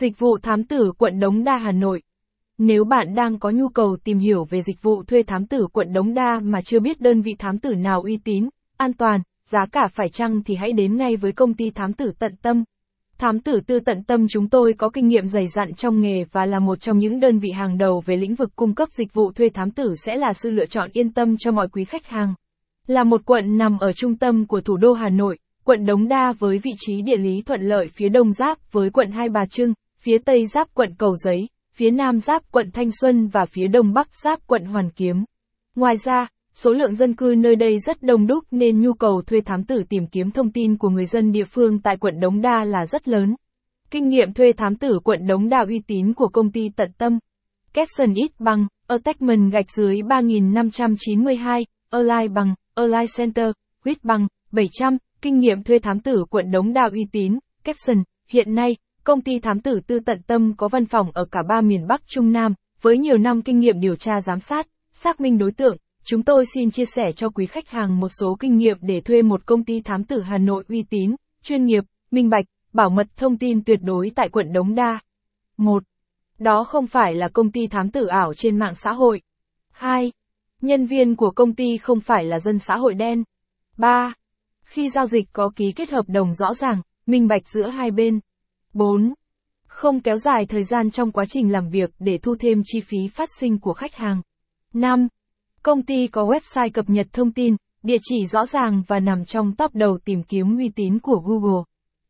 Dịch vụ thám tử quận Đống Đa Hà Nội. Nếu bạn đang có nhu cầu tìm hiểu về dịch vụ thuê thám tử quận Đống Đa mà chưa biết đơn vị thám tử nào uy tín, an toàn, giá cả phải chăng thì hãy đến ngay với công ty thám tử tận tâm. Thám tử tư tận tâm chúng tôi có kinh nghiệm dày dặn trong nghề và là một trong những đơn vị hàng đầu về lĩnh vực cung cấp dịch vụ thuê thám tử sẽ là sự lựa chọn yên tâm cho mọi quý khách hàng. Là một quận nằm ở trung tâm của thủ đô Hà Nội, quận Đống Đa với vị trí địa lý thuận lợi phía đông giáp với quận Hai Bà Trưng, phía tây giáp quận Cầu Giấy, phía nam giáp quận Thanh Xuân và phía đông bắc giáp quận Hoàn Kiếm. Ngoài ra, số lượng dân cư nơi đây rất đông đúc nên nhu cầu thuê thám tử tìm kiếm thông tin của người dân địa phương tại quận Đống Đa là rất lớn. Kinh nghiệm thuê thám tử quận Đống Đa uy tín của công ty tận tâm. Capson ít bằng, Attachment gạch dưới 3592, Align bằng, Align Center, Quýt bằng, 700, kinh nghiệm thuê thám tử quận Đống Đa uy tín, Capson, hiện nay, công ty thám tử tư tận tâm có văn phòng ở cả ba miền Bắc Trung Nam, với nhiều năm kinh nghiệm điều tra giám sát, xác minh đối tượng, chúng tôi xin chia sẻ cho quý khách hàng một số kinh nghiệm để thuê một công ty thám tử Hà Nội uy tín, chuyên nghiệp, minh bạch, bảo mật thông tin tuyệt đối tại quận Đống Đa. 1. Đó không phải là công ty thám tử ảo trên mạng xã hội. 2. Nhân viên của công ty không phải là dân xã hội đen. 3. Khi giao dịch có ký kết hợp đồng rõ ràng, minh bạch giữa hai bên. 4. Không kéo dài thời gian trong quá trình làm việc để thu thêm chi phí phát sinh của khách hàng. 5. Công ty có website cập nhật thông tin, địa chỉ rõ ràng và nằm trong top đầu tìm kiếm uy tín của Google.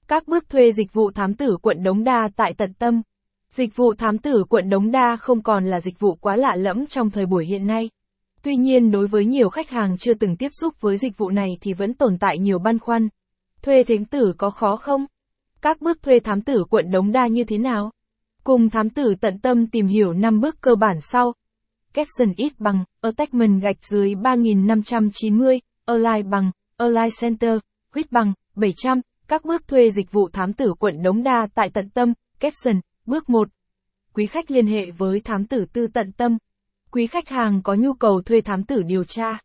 Các bước thuê dịch vụ thám tử quận Đống Đa tại tận tâm. Dịch vụ thám tử quận Đống Đa không còn là dịch vụ quá lạ lẫm trong thời buổi hiện nay. Tuy nhiên đối với nhiều khách hàng chưa từng tiếp xúc với dịch vụ này thì vẫn tồn tại nhiều băn khoăn. Thuê thám tử có khó không? Các bước thuê thám tử quận Đống Đa như thế nào? Cùng thám tử tận tâm tìm hiểu 5 bước cơ bản sau. Capson ít bằng, attachment gạch dưới 3590, align bằng, align center, quýt bằng, 700, các bước thuê dịch vụ thám tử quận Đống Đa tại tận tâm, Capson, bước 1. Quý khách liên hệ với thám tử tư tận tâm. Quý khách hàng có nhu cầu thuê thám tử điều tra.